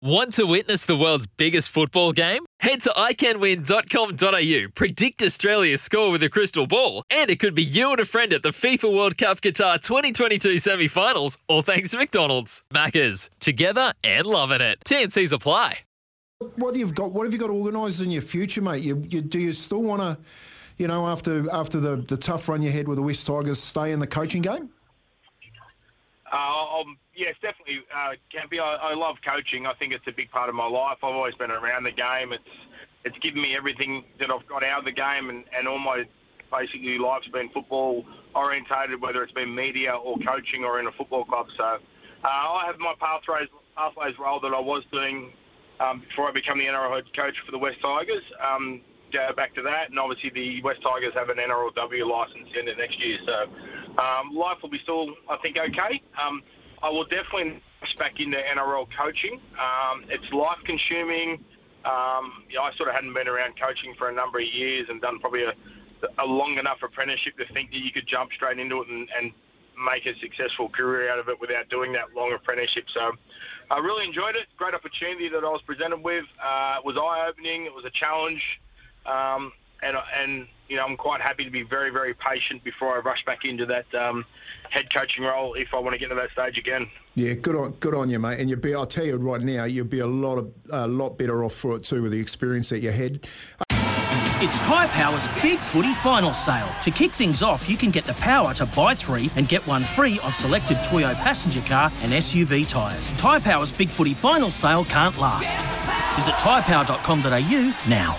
Want to witness the world's biggest football game? Head to iCanWin.com.au, predict Australia's score with a crystal ball, and it could be you and a friend at the FIFA World Cup Qatar 2022 semi finals, all thanks to McDonald's. Maccas, together and loving it. TNC's apply. What have you got? What have you got organised in your future, mate? You, you, do you still want to, you know, after after the, the tough run you had with the Wests Tigers, stay in the coaching game? Uh, yes, definitely, uh, Kempy. I, I love coaching. I think it's a big part of my life. I've always been around the game. It's it's given me everything that I've got out of the game, and, and all my basically life's been football orientated, whether it's been media or coaching or in a football club. So uh, I have my pathways pathways role that I was doing um, before I became the NRL head coach for the Wests Tigers. Um, go back to that, and obviously the Wests Tigers have an NRLW license in the next year, so um, life will be still, I think, okay. Um, I will definitely back into NRL coaching. Um, it's life consuming. Um, you know, I sort of hadn't been around coaching for a number of years and done probably a, a long enough apprenticeship to think that you could jump straight into it and, and make a successful career out of it without doing that long apprenticeship. So I really enjoyed it. Great opportunity that I was presented with. Uh, it was eye opening. It was a challenge. Um, and, and, you know, I'm quite happy to be very, very patient before I rush back into that um, head coaching role if I want to get to that stage again. Yeah, good on, good on you, mate. And you'll be, I'll tell you right now, you'll be a lot of, a lot better off for it too with the experience that you had. It's Tyre Power's Big Footy Final Sale. To kick things off, you can get the power to buy three and get one free on selected Toyo passenger car and SUV tyres. Tyre Power's Big Footy Final Sale can't last. Visit tyrepower.com.au now.